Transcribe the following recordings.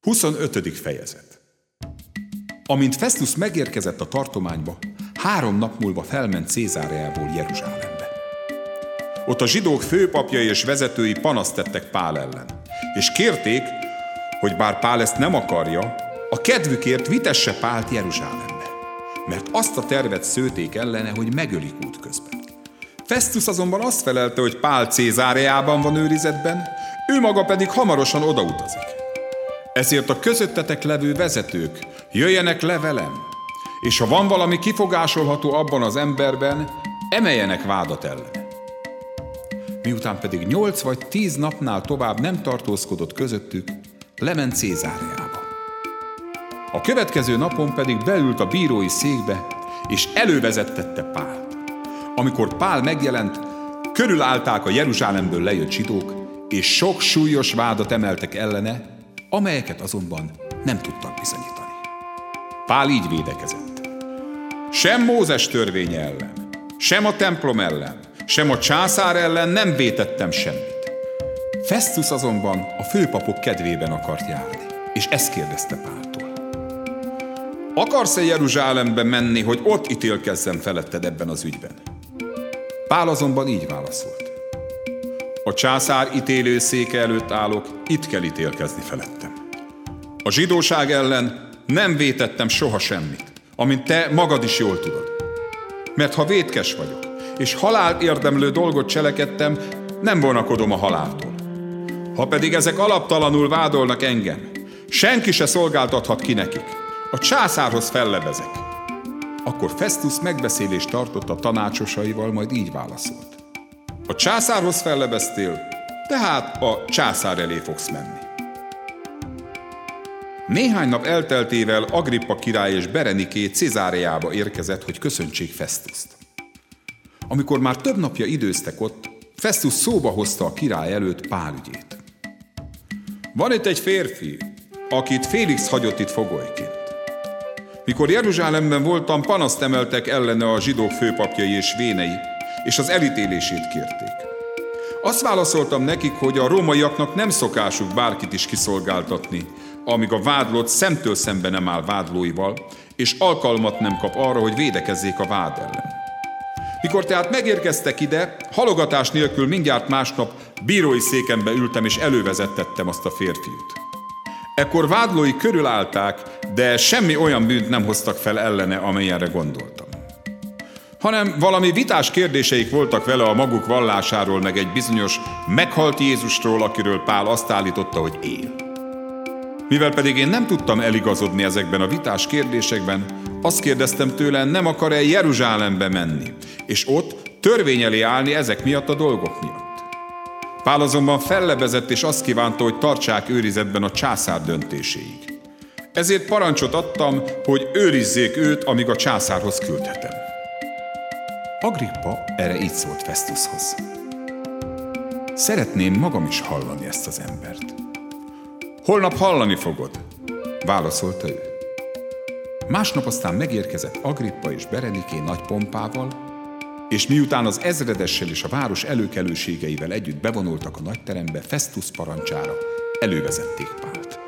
25. fejezet Amint Festus megérkezett a tartományba, három nap múlva felment Cézáreából Jeruzsálembe. Ott a zsidók főpapjai és vezetői panaszt tettek Pál ellen, és kérték, hogy bár Pál ezt nem akarja, a kedvükért vitesse Pált Jeruzsálembe, mert azt a tervet szőték ellene, hogy megölik útközben. Festus azonban azt felelte, hogy Pál Cézáreában van őrizetben, ő maga pedig hamarosan odautazik. Ezért a közöttetek levő vezetők jöjjenek le velem, és ha van valami kifogásolható abban az emberben, emeljenek vádat ellene. Miután pedig nyolc vagy tíz napnál tovább nem tartózkodott közöttük, lement Cézáreába. A következő napon pedig beült a bírói székbe, és elővezettette Pált. Amikor Pál megjelent, körülállták a Jeruzsálemből lejött zsidók, és sok súlyos vádat emeltek ellene, amelyeket azonban nem tudtak bizonyítani. Pál így védekezett. Sem Mózes törvénye ellen, sem a templom ellen, sem a császár ellen nem vétettem semmit. Festus azonban a főpapok kedvében akart járni, és ezt kérdezte Páltól. Akarsz-e Jeruzsálembe menni, hogy ott ítélkezzem feletted ebben az ügyben? Pál azonban így válaszolt. A császár ítélőszéke előtt állok, itt kell ítélkezni felettem. A zsidóság ellen nem vétettem soha semmit, amint te magad is jól tudod. Mert ha vétkes vagyok, és halál érdemlő dolgot cselekedtem, nem vonakodom a haláltól. Ha pedig ezek alaptalanul vádolnak engem, senki se szolgáltathat ki nekik. A császárhoz fellebezek. Akkor Festus megbeszélést tartott a tanácsosaival, majd így válaszolt. A császárhoz fellebeztél, tehát a császár elé fogsz menni. Néhány nap elteltével Agrippa király és Bereniké Cezáreába érkezett, hogy köszöntsék Festuszt. Amikor már több napja időztek ott, Festus szóba hozta a király előtt Pál ügyét. Van itt egy férfi, akit Félix hagyott itt fogolyként. Mikor Jeruzsálemben voltam, panaszt emeltek ellene a zsidók főpapjai és vénei, és az elítélését kérték. Azt válaszoltam nekik, hogy a rómaiaknak nem szokásuk bárkit is kiszolgáltatni, amíg a vádlott szemtől szembe nem áll vádlóival, és alkalmat nem kap arra, hogy védekezzék a vád ellen. Mikor tehát megérkeztek ide, halogatás nélkül mindjárt másnap bírói székembe ültem és elővezettettem azt a férfiút. Ekkor vádlói körülállták, de semmi olyan bűnt nem hoztak fel ellene, amelyenre gondoltam hanem valami vitás kérdéseik voltak vele a maguk vallásáról, meg egy bizonyos meghalt Jézusról, akiről Pál azt állította, hogy él. Mivel pedig én nem tudtam eligazodni ezekben a vitás kérdésekben, azt kérdeztem tőle, nem akar-e Jeruzsálembe menni, és ott törvény elé állni ezek miatt a dolgok miatt. Pál azonban fellebezett, és azt kívánta, hogy tartsák őrizetben a császár döntéséig. Ezért parancsot adtam, hogy őrizzék őt, amíg a császárhoz küldhetem. Agrippa erre így szólt Festushoz. Szeretném magam is hallani ezt az embert. Holnap hallani fogod, válaszolta ő. Másnap aztán megérkezett Agrippa és Bereniké nagy pompával, és miután az ezredessel és a város előkelőségeivel együtt bevonultak a nagyterembe, Festus parancsára elővezették Pált.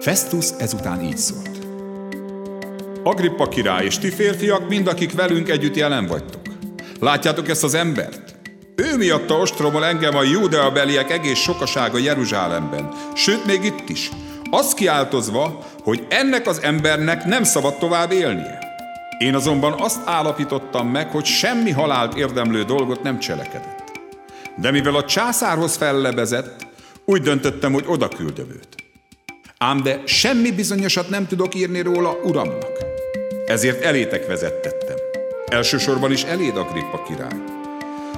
Festus ezután így szólt. Agrippa király és ti férfiak, mind akik velünk együtt jelen vagytok. Látjátok ezt az embert? Ő miatta ostromol engem a Judea beliek egész sokasága Jeruzsálemben, sőt még itt is. Azt kiáltozva, hogy ennek az embernek nem szabad tovább élnie. Én azonban azt állapítottam meg, hogy semmi halált érdemlő dolgot nem cselekedett. De mivel a császárhoz fellebezett, úgy döntöttem, hogy oda küldöm őt. Ám de semmi bizonyosat nem tudok írni róla uramnak. Ezért elétek vezettettem. Elsősorban is eléd Agrippa király.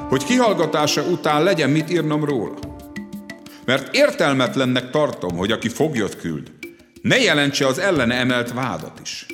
Hogy kihallgatása után legyen mit írnom róla. Mert értelmetlennek tartom, hogy aki foglyot küld, ne jelentse az ellene emelt vádat is.